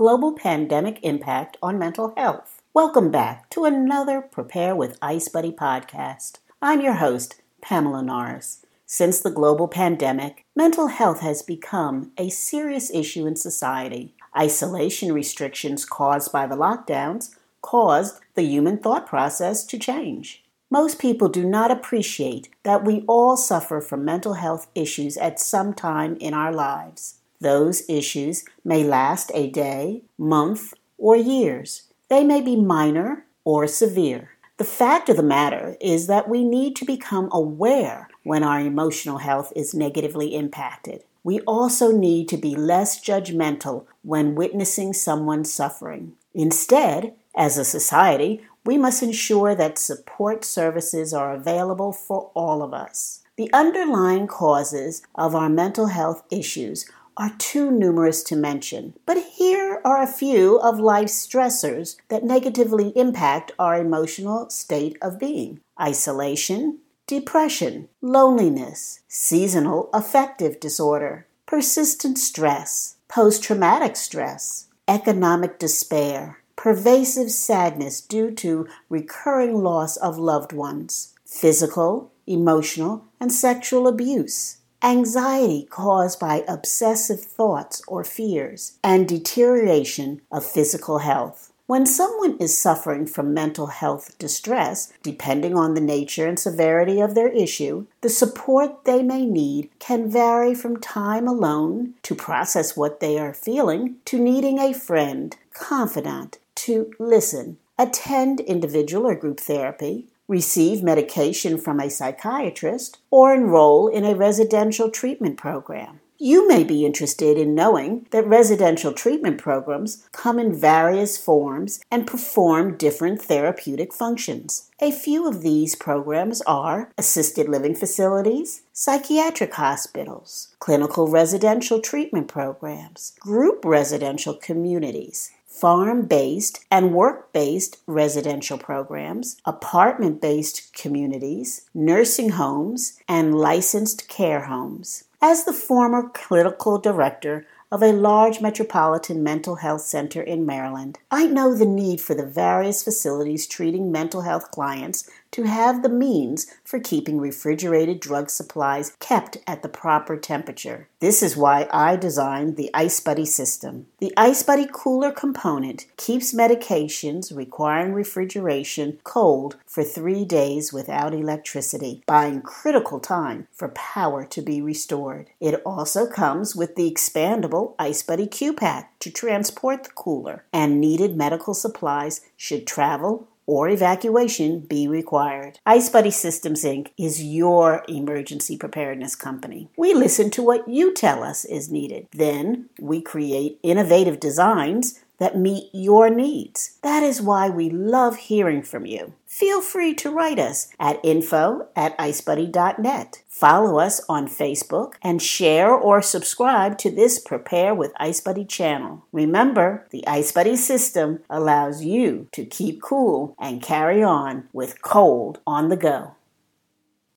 Global Pandemic Impact on Mental Health. Welcome back to another Prepare with Ice Buddy podcast. I'm your host, Pamela Norris. Since the global pandemic, mental health has become a serious issue in society. Isolation restrictions caused by the lockdowns caused the human thought process to change. Most people do not appreciate that we all suffer from mental health issues at some time in our lives. Those issues may last a day, month, or years. They may be minor or severe. The fact of the matter is that we need to become aware when our emotional health is negatively impacted. We also need to be less judgmental when witnessing someone suffering. Instead, as a society, we must ensure that support services are available for all of us. The underlying causes of our mental health issues are too numerous to mention, but here are a few of life's stressors that negatively impact our emotional state of being. Isolation, depression, loneliness, seasonal affective disorder, persistent stress, post traumatic stress, economic despair, pervasive sadness due to recurring loss of loved ones, physical, emotional, and sexual abuse, anxiety caused by obsessive thoughts or fears, and deterioration of physical health. When someone is suffering from mental health distress, depending on the nature and severity of their issue, the support they may need can vary from time alone to process what they are feeling to needing a friend, confidant to listen, attend individual or group therapy, receive medication from a psychiatrist, or enroll in a residential treatment program. You may be interested in knowing that residential treatment programs come in various forms and perform different therapeutic functions. A few of these programs are assisted living facilities, psychiatric hospitals, clinical residential treatment programs, group residential communities, farm based and work based residential programs, apartment based communities, nursing homes, and licensed care homes. As the former clinical director of a large metropolitan mental health center in Maryland, I know the need for the various facilities treating mental health clients to have the means for keeping refrigerated drug supplies kept at the proper temperature. This is why I designed the Ice Buddy system. The Ice Buddy cooler component keeps medications requiring refrigeration cold for three days without electricity, buying critical time for power to be restored. It also comes with the expandable Ice Buddy Q Pack to transport the cooler, and needed medical supplies should travel or evacuation be required. Ice Buddy Systems Inc. is your emergency preparedness company. We listen to what you tell us is needed. Then we create innovative designs that meet your needs. That is why we love hearing from you. Feel free to write us at info at icebuddy.net. Follow us on Facebook and share or subscribe to this Prepare with Ice Buddy channel. Remember, the Ice Buddy system allows you to keep cool and carry on with cold on the go.